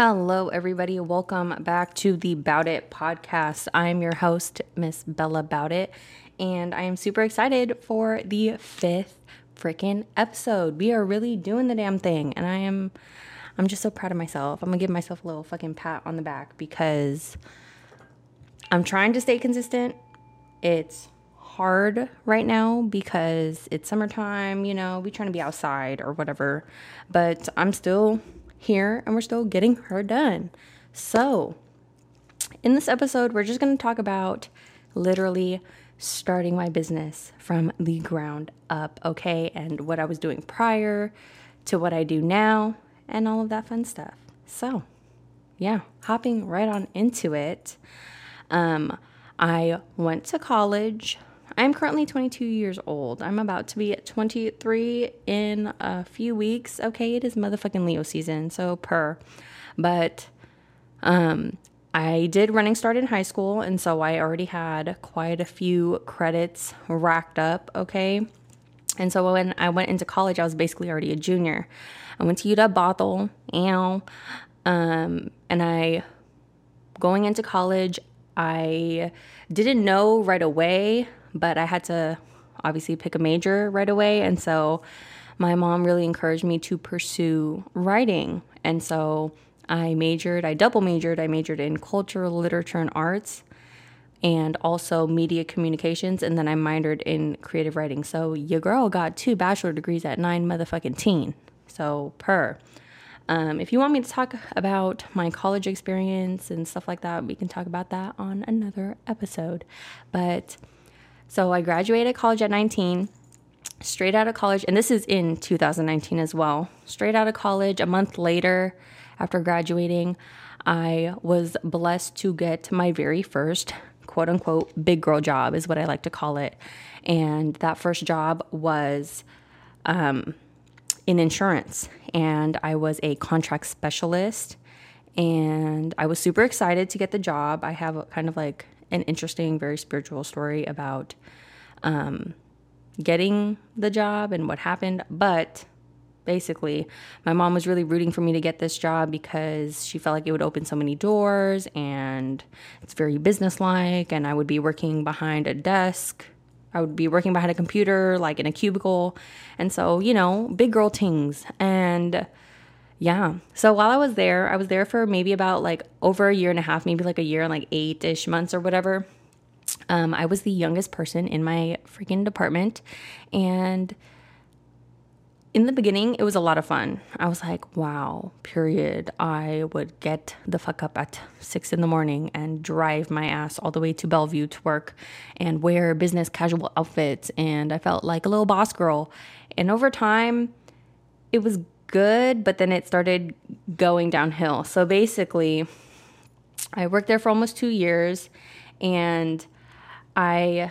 Hello, everybody. Welcome back to the Bout It podcast. I am your host, Miss Bella Bout It, and I am super excited for the fifth freaking episode. We are really doing the damn thing, and I am, I'm just so proud of myself. I'm gonna give myself a little fucking pat on the back because I'm trying to stay consistent. It's hard right now because it's summertime, you know, we trying to be outside or whatever, but I'm still here and we're still getting her done. So, in this episode, we're just going to talk about literally starting my business from the ground up, okay? And what I was doing prior to what I do now and all of that fun stuff. So, yeah, hopping right on into it. Um, I went to college. I'm currently 22 years old. I'm about to be 23 in a few weeks. Okay, it is motherfucking Leo season, so per. But um I did running start in high school, and so I already had quite a few credits racked up, okay? And so when I went into college, I was basically already a junior. I went to UW Bothell, ow, um, and I, going into college, I didn't know right away, but I had to obviously pick a major right away. And so my mom really encouraged me to pursue writing. And so I majored, I double majored, I majored in culture, literature, and arts, and also media communications. And then I minored in creative writing. So your girl got two bachelor degrees at nine motherfucking teen. So per. Um, if you want me to talk about my college experience and stuff like that, we can talk about that on another episode. But so I graduated college at 19, straight out of college, and this is in 2019 as well. Straight out of college, a month later after graduating, I was blessed to get my very first quote unquote big girl job, is what I like to call it. And that first job was um, in insurance, and I was a contract specialist. And I was super excited to get the job. I have kind of like an interesting, very spiritual story about um, getting the job and what happened. But basically, my mom was really rooting for me to get this job because she felt like it would open so many doors and it's very businesslike. And I would be working behind a desk. I would be working behind a computer, like in a cubicle. And so, you know, big girl things. And yeah. So while I was there, I was there for maybe about like over a year and a half, maybe like a year and like eight ish months or whatever. Um, I was the youngest person in my freaking department. And in the beginning, it was a lot of fun. I was like, wow, period. I would get the fuck up at six in the morning and drive my ass all the way to Bellevue to work and wear business casual outfits. And I felt like a little boss girl. And over time, it was good, but then it started going downhill. So basically, I worked there for almost two years and I,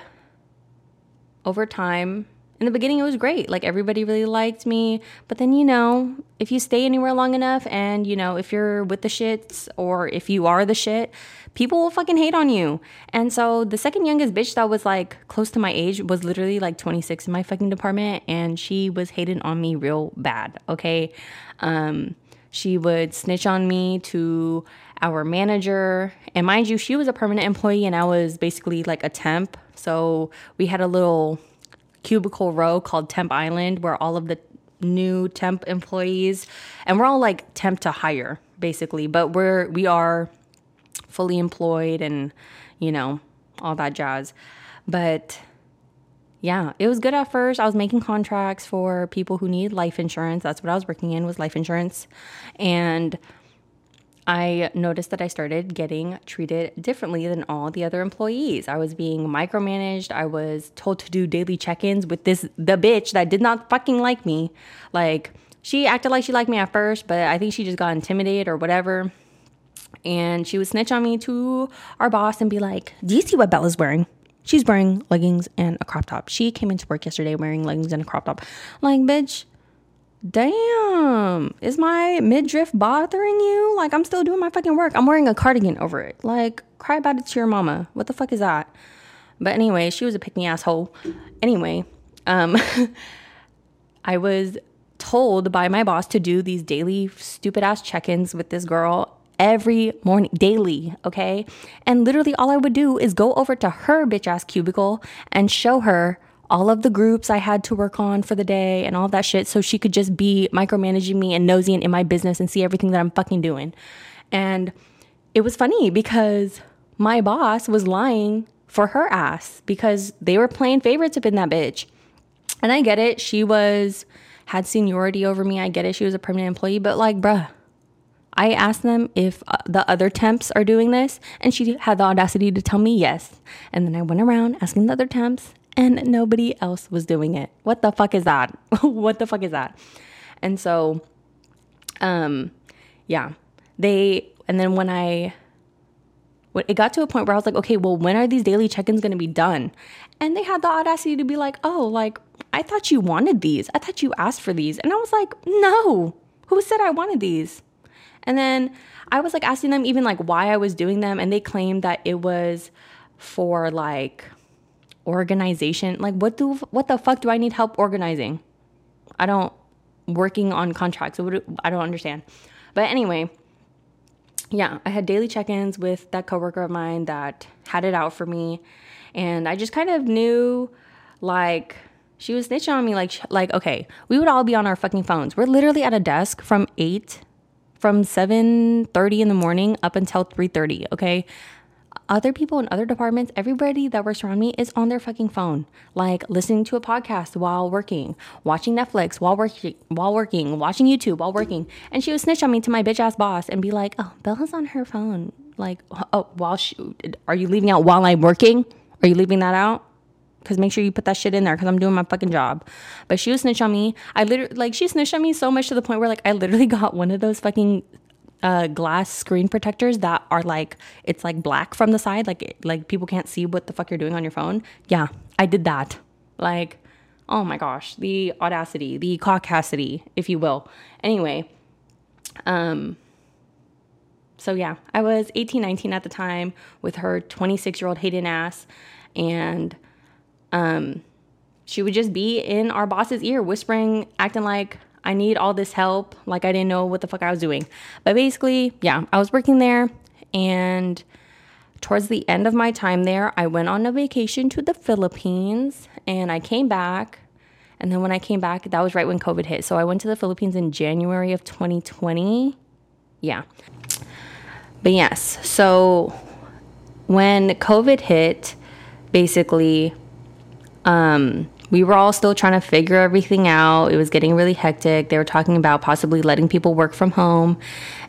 over time, in the beginning, it was great. Like everybody really liked me. But then, you know, if you stay anywhere long enough and, you know, if you're with the shits or if you are the shit, people will fucking hate on you. And so the second youngest bitch that was like close to my age was literally like 26 in my fucking department. And she was hating on me real bad. Okay. Um, she would snitch on me to our manager. And mind you, she was a permanent employee and I was basically like a temp. So we had a little cubicle row called Temp Island where all of the new temp employees and we're all like temp to hire basically, but we're we are fully employed and you know, all that jazz. But yeah, it was good at first. I was making contracts for people who need life insurance. That's what I was working in was life insurance. And I noticed that I started getting treated differently than all the other employees. I was being micromanaged. I was told to do daily check-ins with this the bitch that did not fucking like me. Like she acted like she liked me at first, but I think she just got intimidated or whatever. And she would snitch on me to our boss and be like, "Do you see what Bella's wearing? She's wearing leggings and a crop top. She came into work yesterday wearing leggings and a crop top." Like, bitch, damn, is my midriff bothering you? Like, I'm still doing my fucking work. I'm wearing a cardigan over it. Like, cry about it to your mama. What the fuck is that? But anyway, she was a pick me asshole. Anyway, um, I was told by my boss to do these daily stupid ass check ins with this girl every morning, daily, okay? And literally all I would do is go over to her bitch ass cubicle and show her all of the groups I had to work on for the day and all of that shit so she could just be micromanaging me and nosy in my business and see everything that I'm fucking doing. And it was funny because my boss was lying for her ass because they were playing favorites up in that bitch. And I get it. She was had seniority over me. I get it. She was a permanent employee, but like, bruh, I asked them if uh, the other temps are doing this, and she had the audacity to tell me yes. And then I went around asking the other temps, and nobody else was doing it. What the fuck is that? what the fuck is that? And so, um, yeah, they, and then when I, when it got to a point where I was like, okay, well, when are these daily check ins going to be done? And they had the audacity to be like, oh, like, I thought you wanted these. I thought you asked for these. And I was like, no, who said I wanted these? And then I was like asking them even like why I was doing them. And they claimed that it was for like, organization. Like what do what the fuck do I need help organizing? I don't working on contracts. I don't understand. But anyway, yeah, I had daily check-ins with that coworker of mine that had it out for me, and I just kind of knew like she was snitching on me like like okay, we would all be on our fucking phones. We're literally at a desk from 8 from 7:30 in the morning up until 3:30, okay? Other people in other departments, everybody that works around me is on their fucking phone, like listening to a podcast while working, watching Netflix while working, while working, watching YouTube while working. And she would snitch on me to my bitch ass boss and be like, "Oh, Bella's on her phone." Like, "Oh, while she, are you leaving out while I'm working? Are you leaving that out?" Because make sure you put that shit in there because I'm doing my fucking job. But she would snitch on me. I literally, like, she snitched on me so much to the point where, like, I literally got one of those fucking uh, glass screen protectors that are like it's like black from the side, like like people can't see what the fuck you're doing on your phone. Yeah, I did that. Like, oh my gosh, the audacity, the caucasity, if you will. Anyway, um, so yeah, I was 18, 19 at the time with her 26 year old Hayden ass, and um, she would just be in our boss's ear, whispering, acting like I need all this help. Like I didn't know what the fuck I was doing. But basically, yeah, I was working there and towards the end of my time there, I went on a vacation to the Philippines and I came back. And then when I came back, that was right when COVID hit. So I went to the Philippines in January of 2020. Yeah. But yes, so when COVID hit, basically, um, we were all still trying to figure everything out. It was getting really hectic. They were talking about possibly letting people work from home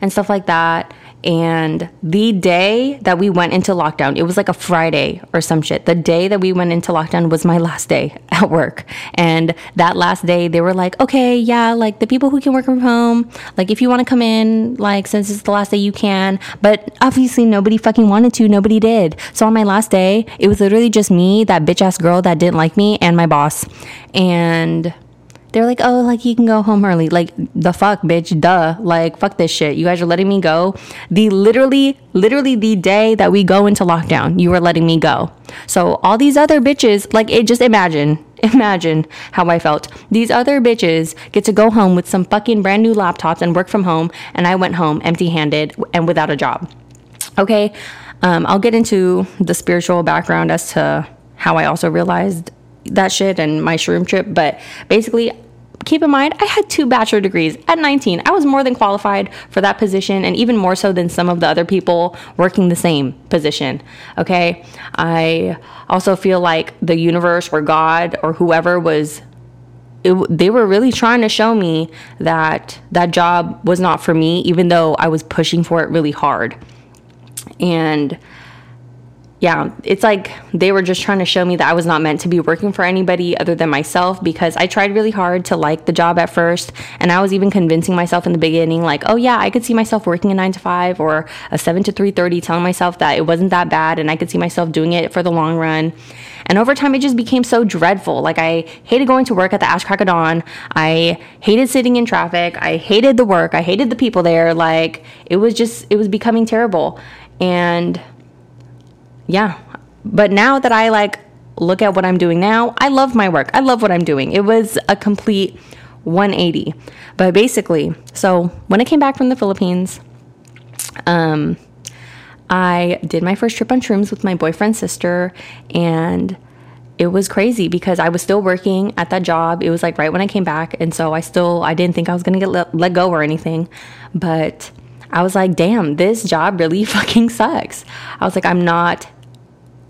and stuff like that. And the day that we went into lockdown, it was like a Friday or some shit. The day that we went into lockdown was my last day at work. And that last day, they were like, okay, yeah, like the people who can work from home, like if you want to come in, like since it's the last day, you can. But obviously, nobody fucking wanted to. Nobody did. So on my last day, it was literally just me, that bitch ass girl that didn't like me, and my boss. And they're like, oh, like you can go home early. Like the fuck, bitch, duh. Like fuck this shit. You guys are letting me go. The literally, literally the day that we go into lockdown, you were letting me go. So all these other bitches, like it just imagine, imagine how I felt. These other bitches get to go home with some fucking brand new laptops and work from home, and I went home empty handed and without a job. Okay. Um, I'll get into the spiritual background as to how I also realized that shit and my shroom trip. But basically, keep in mind, I had two bachelor degrees at 19. I was more than qualified for that position and even more so than some of the other people working the same position. Okay. I also feel like the universe or God or whoever was. It, they were really trying to show me that that job was not for me, even though I was pushing for it really hard. And yeah, it's like they were just trying to show me that I was not meant to be working for anybody other than myself because I tried really hard to like the job at first. And I was even convincing myself in the beginning, like, oh, yeah, I could see myself working a nine to five or a seven to 3.30, telling myself that it wasn't that bad and I could see myself doing it for the long run. And over time, it just became so dreadful. Like, I hated going to work at the Ash Crack of Dawn. I hated sitting in traffic. I hated the work. I hated the people there. Like, it was just, it was becoming terrible. And yeah. But now that I like look at what I'm doing now, I love my work. I love what I'm doing. It was a complete 180. But basically, so when I came back from the Philippines, Um, I did my first trip on shrooms with my boyfriend's sister, and it was crazy because I was still working at that job. It was like right when I came back, and so I still I didn't think I was gonna get let, let go or anything, but I was like, damn, this job really fucking sucks. I was like, I'm not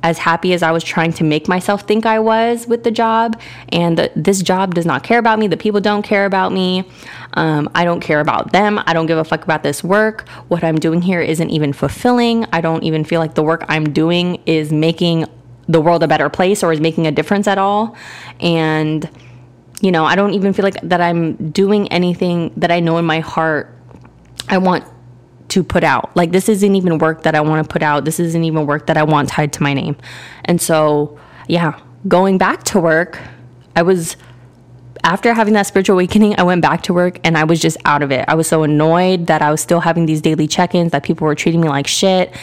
as happy as I was trying to make myself think I was with the job. And the, this job does not care about me. The people don't care about me. Um, I don't care about them. I don't give a fuck about this work. What I'm doing here isn't even fulfilling. I don't even feel like the work I'm doing is making the world a better place or is making a difference at all. And, you know, I don't even feel like that I'm doing anything that I know in my heart I want to put out. Like this isn't even work that I want to put out. This isn't even work that I want tied to my name. And so, yeah, going back to work, I was after having that spiritual awakening, I went back to work and I was just out of it. I was so annoyed that I was still having these daily check-ins that people were treating me like shit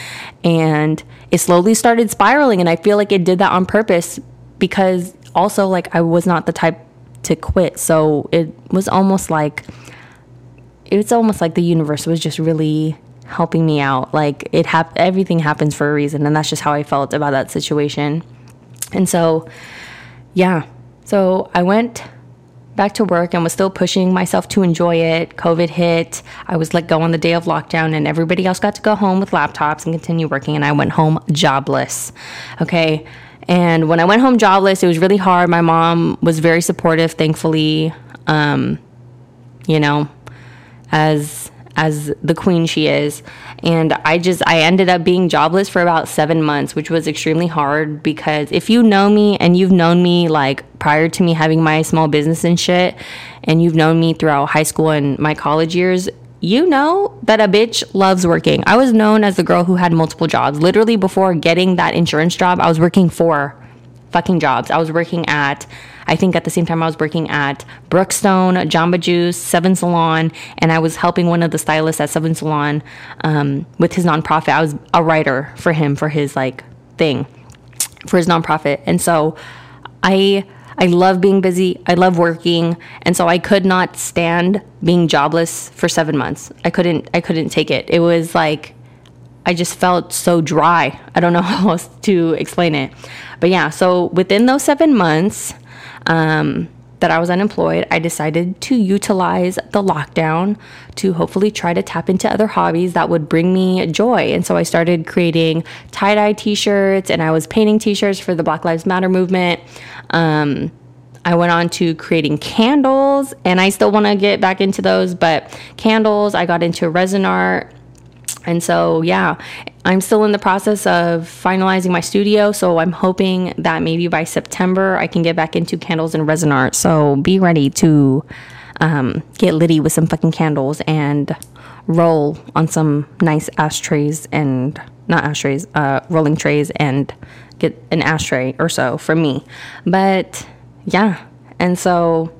and it slowly started spiraling and I feel like it did that on purpose because also like I was not the type to quit. So it was almost like it's almost like the universe was just really helping me out. Like it hap- everything happens for a reason, and that's just how I felt about that situation. And so, yeah, so I went back to work and was still pushing myself to enjoy it. COVID hit. I was let go on the day of lockdown, and everybody else got to go home with laptops and continue working, and I went home jobless. Okay. And when I went home jobless, it was really hard. My mom was very supportive, thankfully. Um, you know, as as the queen she is. And i just i ended up being jobless for about seven months which was extremely hard because if you know me and you've known me like prior to me having my small business and shit and you've known me throughout high school and my college years you know that a bitch loves working. I was known as the girl who had multiple jobs. Literally before getting that insurance job i was working four fucking jobs i was working at I think at the same time I was working at Brookstone, Jamba Juice, Seven Salon, and I was helping one of the stylists at Seven Salon um, with his nonprofit. I was a writer for him for his like thing for his nonprofit, and so I. I love being busy. I love working, and so I could not stand being jobless for 7 months. I couldn't I couldn't take it. It was like I just felt so dry. I don't know how else to explain it. But yeah, so within those 7 months, um, that I was unemployed, I decided to utilize the lockdown to hopefully try to tap into other hobbies that would bring me joy. And so I started creating tie dye t shirts and I was painting t shirts for the Black Lives Matter movement. Um, I went on to creating candles and I still want to get back into those, but candles, I got into resin art and so, yeah, I'm still in the process of finalizing my studio. So I'm hoping that maybe by September I can get back into candles and resin art. So be ready to um, get litty with some fucking candles and roll on some nice ashtrays and not ashtrays, uh, rolling trays and get an ashtray or so for me. But yeah, and so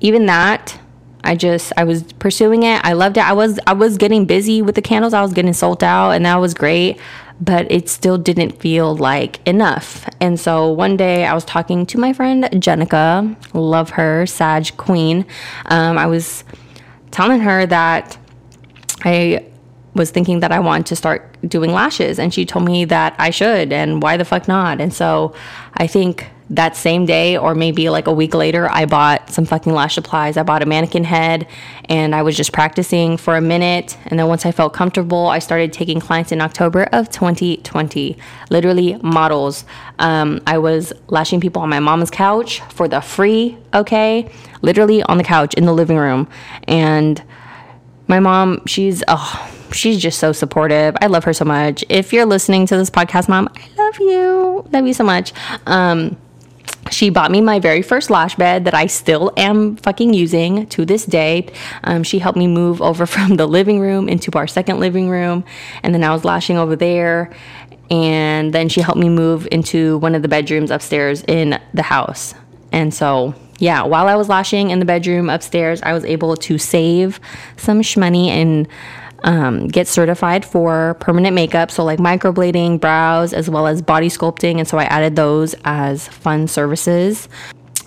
even that I just I was pursuing it. I loved it. I was I was getting busy with the candles. I was getting sold out and that was great, but it still didn't feel like enough. And so one day I was talking to my friend Jenica, love her, Sag Queen. Um, I was telling her that I was thinking that I want to start doing lashes and she told me that I should and why the fuck not. And so I think that same day or maybe like a week later, I bought some fucking lash supplies. I bought a mannequin head and I was just practicing for a minute. And then once I felt comfortable, I started taking clients in October of 2020. Literally models. Um, I was lashing people on my mom's couch for the free, okay? Literally on the couch in the living room. And my mom, she's, oh, she's just so supportive. I love her so much. If you're listening to this podcast, mom, I love you. Love you so much. Um, she bought me my very first lash bed that I still am fucking using to this day. Um, she helped me move over from the living room into our second living room, and then I was lashing over there. And then she helped me move into one of the bedrooms upstairs in the house. And so, yeah, while I was lashing in the bedroom upstairs, I was able to save some shmoney and um, get certified for permanent makeup. So, like microblading, brows, as well as body sculpting. And so I added those as fun services.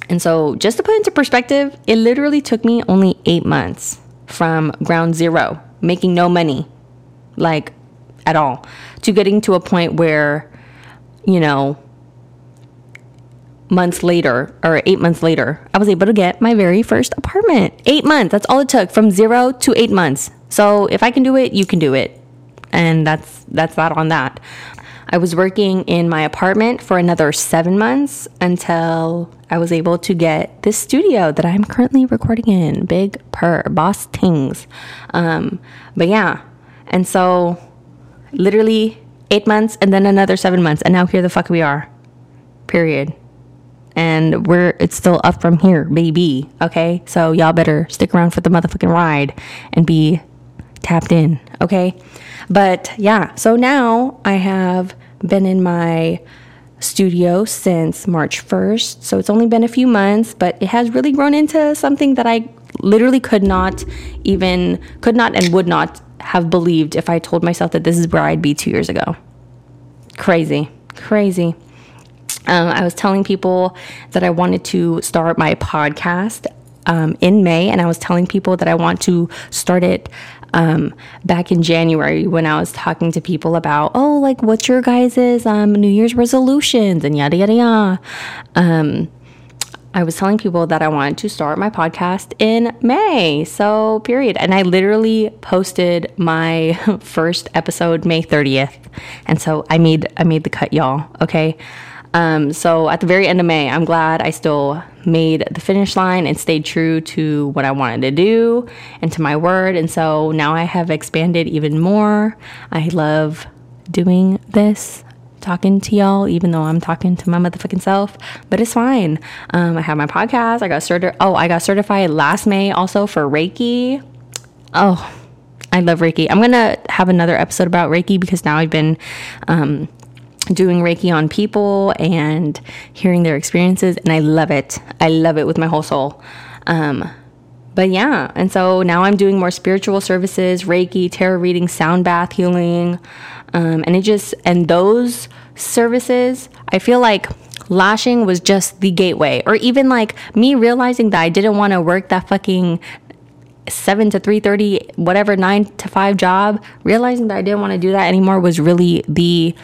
And so, just to put into perspective, it literally took me only eight months from ground zero, making no money, like at all, to getting to a point where, you know, months later or eight months later, I was able to get my very first apartment. Eight months. That's all it took from zero to eight months. So if I can do it, you can do it. And that's that's that on that. I was working in my apartment for another seven months until I was able to get this studio that I'm currently recording in. Big Purr, Boss Tings. Um, but yeah, and so literally eight months and then another seven months, and now here the fuck we are. Period. And we're it's still up from here, baby. Okay, so y'all better stick around for the motherfucking ride and be tapped in. Okay. But yeah, so now I have been in my studio since March 1st. So it's only been a few months, but it has really grown into something that I literally could not even, could not and would not have believed if I told myself that this is where I'd be two years ago. Crazy, crazy. Um, I was telling people that I wanted to start my podcast um, in May, and I was telling people that I want to start it um, back in January when I was talking to people about, oh, like, what's your guys' um, New Year's resolutions and yada, yada, yada. Um, I was telling people that I wanted to start my podcast in May. So, period. And I literally posted my first episode May 30th. And so I made I made the cut, y'all. Okay. Um, so at the very end of May, I'm glad I still made the finish line and stayed true to what I wanted to do and to my word. And so now I have expanded even more. I love doing this, talking to y'all, even though I'm talking to my motherfucking self, but it's fine. Um, I have my podcast. I got certified. Oh, I got certified last May also for Reiki. Oh, I love Reiki. I'm gonna have another episode about Reiki because now I've been um, doing Reiki on people and hearing their experiences, and I love it. I love it with my whole soul. Um, but yeah, and so now I'm doing more spiritual services, Reiki, tarot reading, sound bath healing, um, and it just and those services, I feel like lashing was just the gateway, or even like me realizing that I didn't want to work that fucking seven to three thirty, whatever nine to five job. Realizing that I didn't want to do that anymore was really the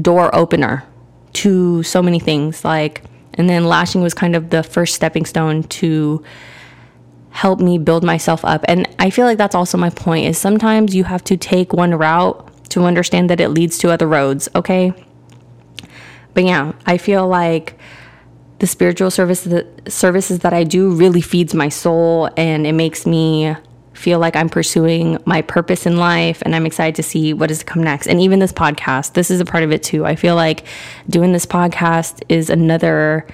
door opener to so many things like and then lashing was kind of the first stepping stone to help me build myself up. And i feel like that's also my point is sometimes you have to take one route to understand that it leads to other roads okay? But yeah i feel like the spiritual service the services that i do really feeds my soul and it makes me feel like I'm pursuing my purpose in life and I'm excited to see what is to come next. And even this podcast, this is a part of it too. I feel like doing this podcast is another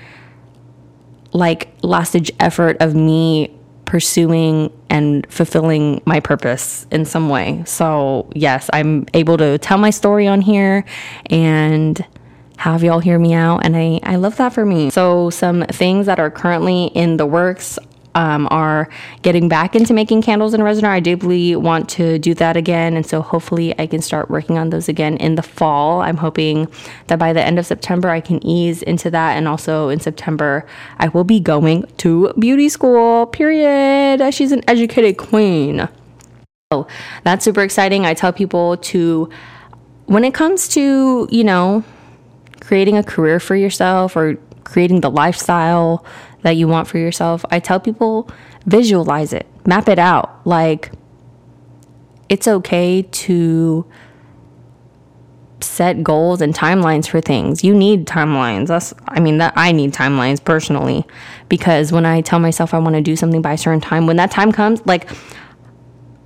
like last ditch effort of me pursuing and fulfilling my purpose in some way. So, yes, I'm able to tell my story on here and have y'all hear me out and I, I love that for me. So some things that are currently in the works um, are getting back into making candles in resin. I deeply want to do that again. And so hopefully I can start working on those again in the fall. I'm hoping that by the end of September I can ease into that. And also in September, I will be going to beauty school, period. She's an educated queen. So that's super exciting. I tell people to, when it comes to, you know, creating a career for yourself or creating the lifestyle that you want for yourself, I tell people visualize it, map it out. Like, it's okay to set goals and timelines for things. You need timelines. That's I mean that I need timelines personally because when I tell myself I want to do something by a certain time, when that time comes, like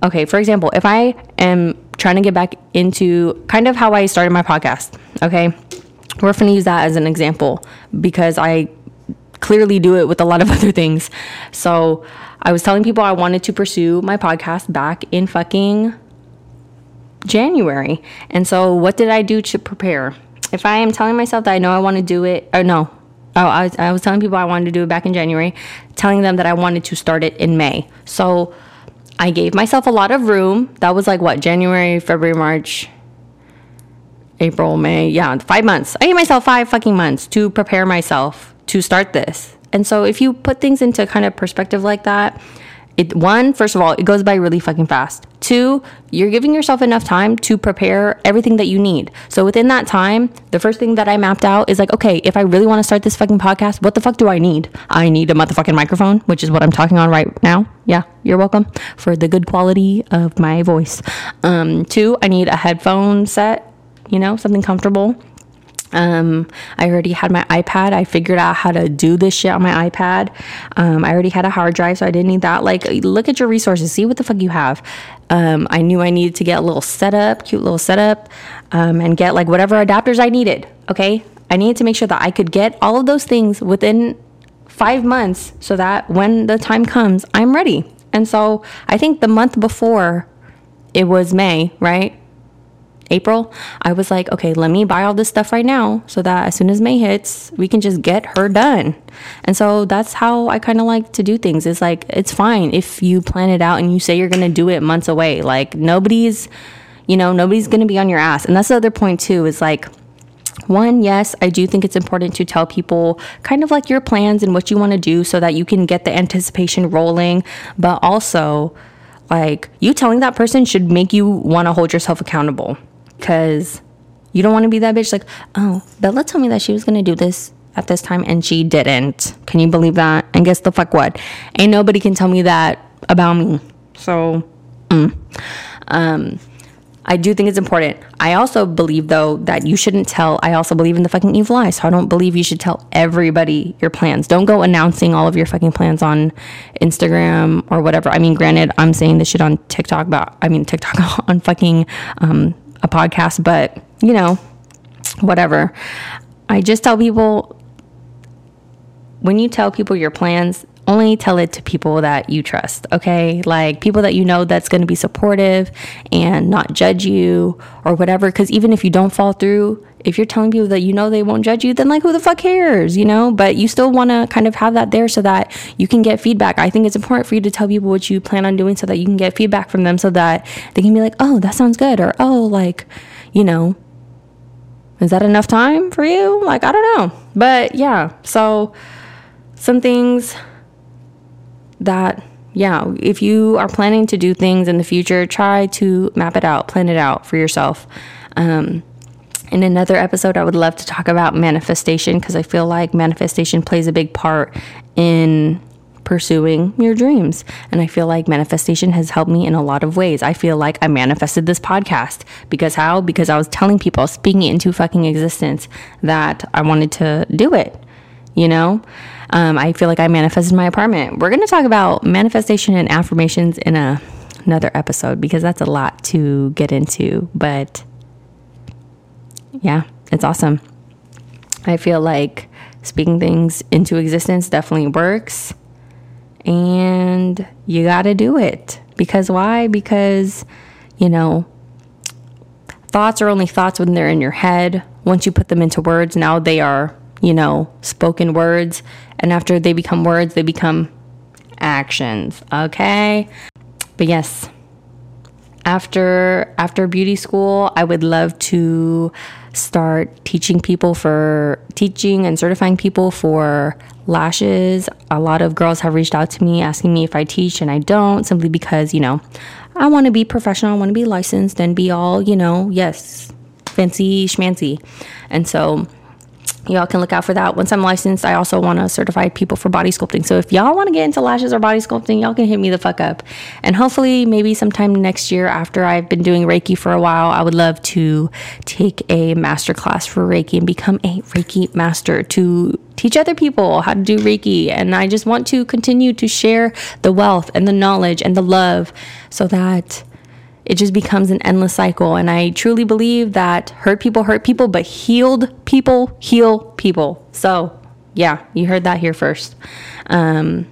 okay, for example, if I am trying to get back into kind of how I started my podcast, okay? We're going to use that as an example because I clearly do it with a lot of other things. So I was telling people I wanted to pursue my podcast back in fucking January. And so what did I do to prepare? If I am telling myself that I know I want to do it, or no, oh, I I was telling people I wanted to do it back in January, telling them that I wanted to start it in May. So I gave myself a lot of room. That was like what, January, February, March, April, May. Yeah, five months. I gave myself five fucking months to prepare myself to start this. And so if you put things into kind of perspective like that, it one first of all it goes by really fucking fast. Two you're giving yourself enough time to prepare everything that you need. So within that time the first thing that i mapped out is like okay if i really want to start this fucking podcast what the fuck do i need? I need a motherfucking microphone which is what i'm talking on right now. Yeah you're welcome for the good quality of my voice. Um two i need a headphone set you know something comfortable um, I already had my iPad. I figured out how to do this shit on my iPad. Um, I already had a hard drive, so I didn't need that. Like, look at your resources, see what the fuck you have. Um, I knew I needed to get a little setup, cute little setup, um, and get like whatever adapters I needed. Okay, I needed to make sure that I could get all of those things within five months, so that when the time comes, I'm ready. And so I think the month before it was May, right? April, I was like, okay, let me buy all this stuff right now so that as soon as May hits, we can just get her done. And so that's how I kind of like to do things. It's like, it's fine if you plan it out and you say you're going to do it months away. Like, nobody's, you know, nobody's going to be on your ass. And that's the other point, too, is like, one, yes, I do think it's important to tell people kind of like your plans and what you want to do so that you can get the anticipation rolling, but also, like, you telling that person should make you want to hold yourself accountable because you don't want to be that bitch like, oh, Bella told me that she was going to do this at this time and she didn't. Can you believe that? And guess the fuck what? Ain't nobody can tell me that about me. So, mm. um, I do think it's important. I also believe though that you shouldn't tell. I also believe in the fucking evil eye, so I don't believe you should tell everybody your plans. Don't go announcing all of your fucking plans on Instagram or whatever. I mean, granted, I'm saying this shit on TikTok, but I mean TikTok on fucking um, a podcast, but you know, whatever. I just tell people when you tell people your plans, only tell it to people that you trust, okay? Like people that you know that's going to be supportive and not judge you or whatever. Because even if you don't fall through, if you're telling people that you know they won't judge you, then like who the fuck cares, you know? But you still want to kind of have that there so that you can get feedback. I think it's important for you to tell people what you plan on doing so that you can get feedback from them so that they can be like, oh, that sounds good. Or, oh, like, you know, is that enough time for you? Like, I don't know. But yeah, so some things that yeah, if you are planning to do things in the future, try to map it out, plan it out for yourself. Um, in another episode, I would love to talk about manifestation because I feel like manifestation plays a big part in pursuing your dreams. And I feel like manifestation has helped me in a lot of ways. I feel like I manifested this podcast because how? Because I was telling people, speaking into fucking existence, that I wanted to do it, you know? Um, I feel like I manifested my apartment. We're going to talk about manifestation and affirmations in a, another episode because that's a lot to get into. But yeah, it's awesome. I feel like speaking things into existence definitely works. And you got to do it. Because why? Because, you know, thoughts are only thoughts when they're in your head. Once you put them into words, now they are, you know, spoken words. And after they become words, they become actions. Okay? But yes, after after beauty school, I would love to start teaching people for teaching and certifying people for lashes. A lot of girls have reached out to me asking me if I teach and I don't simply because, you know, I want to be professional, I want to be licensed and be all, you know, yes, fancy schmancy. And so y'all can look out for that. Once I'm licensed, I also want to certify people for body sculpting. So if y'all want to get into lashes or body sculpting, y'all can hit me the fuck up. And hopefully, maybe sometime next year after I've been doing Reiki for a while, I would love to take a master class for Reiki and become a Reiki master to teach other people how to do Reiki. And I just want to continue to share the wealth and the knowledge and the love so that it just becomes an endless cycle. And I truly believe that hurt people hurt people, but healed people heal people. So, yeah, you heard that here first. Um,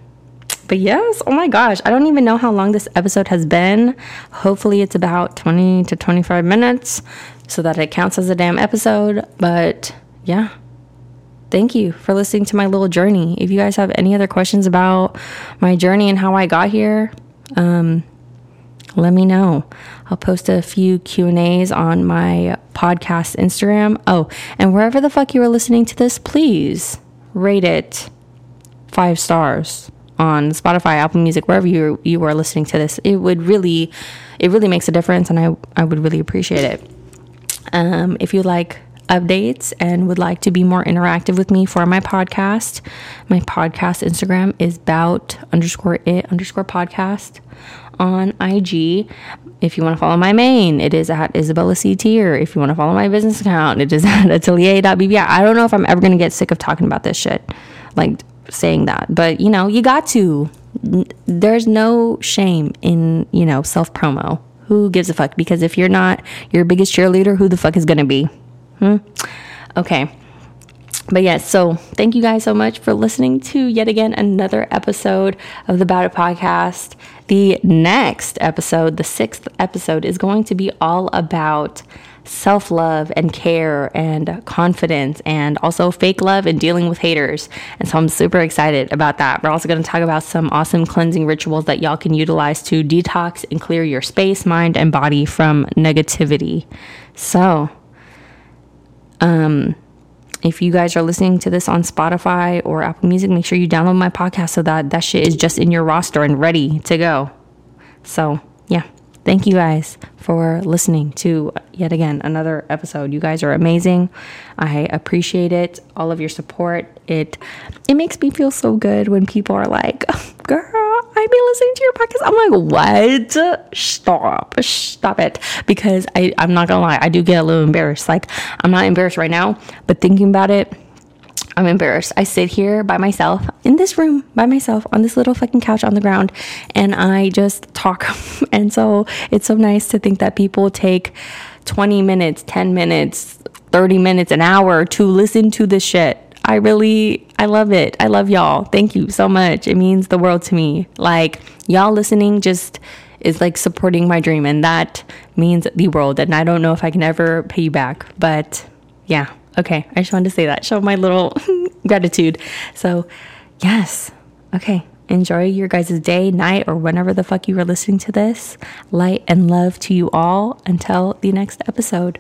but yes, oh my gosh, I don't even know how long this episode has been. Hopefully, it's about 20 to 25 minutes so that it counts as a damn episode. But yeah, thank you for listening to my little journey. If you guys have any other questions about my journey and how I got here, um, let me know. I'll post a few Q&As on my podcast Instagram. Oh, and wherever the fuck you are listening to this, please rate it 5 stars on Spotify, Apple Music, wherever you you are listening to this. It would really, it really makes a difference, and I I would really appreciate it. Um, if you like updates and would like to be more interactive with me for my podcast, my podcast Instagram is bout underscore it underscore podcast on IG. If you want to follow my main, it is at Isabella C. Tier. If you want to follow my business account, it is at atelier.bbi. I don't know if I'm ever going to get sick of talking about this shit, like saying that, but you know, you got to. There's no shame in, you know, self promo. Who gives a fuck? Because if you're not your biggest cheerleader, who the fuck is going to be? Hmm? Okay. But yes, yeah, so thank you guys so much for listening to yet again another episode of the Bout It podcast. The next episode, the sixth episode, is going to be all about self love and care and confidence and also fake love and dealing with haters. And so I'm super excited about that. We're also going to talk about some awesome cleansing rituals that y'all can utilize to detox and clear your space, mind, and body from negativity. So, um, if you guys are listening to this on Spotify or Apple Music, make sure you download my podcast so that that shit is just in your roster and ready to go. So, yeah. Thank you guys for listening to yet again another episode. You guys are amazing. I appreciate it. All of your support. It it makes me feel so good when people are like, "Girl, I've been listening to your podcast. I'm like, what? Stop. Stop it. Because I, I'm not gonna lie, I do get a little embarrassed. Like, I'm not embarrassed right now, but thinking about it, I'm embarrassed. I sit here by myself in this room by myself on this little fucking couch on the ground and I just talk. and so it's so nice to think that people take 20 minutes, 10 minutes, 30 minutes, an hour to listen to this shit. I really, I love it. I love y'all. Thank you so much. It means the world to me. Like, y'all listening just is like supporting my dream, and that means the world. And I don't know if I can ever pay you back, but yeah. Okay. I just wanted to say that, show my little gratitude. So, yes. Okay. Enjoy your guys' day, night, or whenever the fuck you are listening to this. Light and love to you all until the next episode.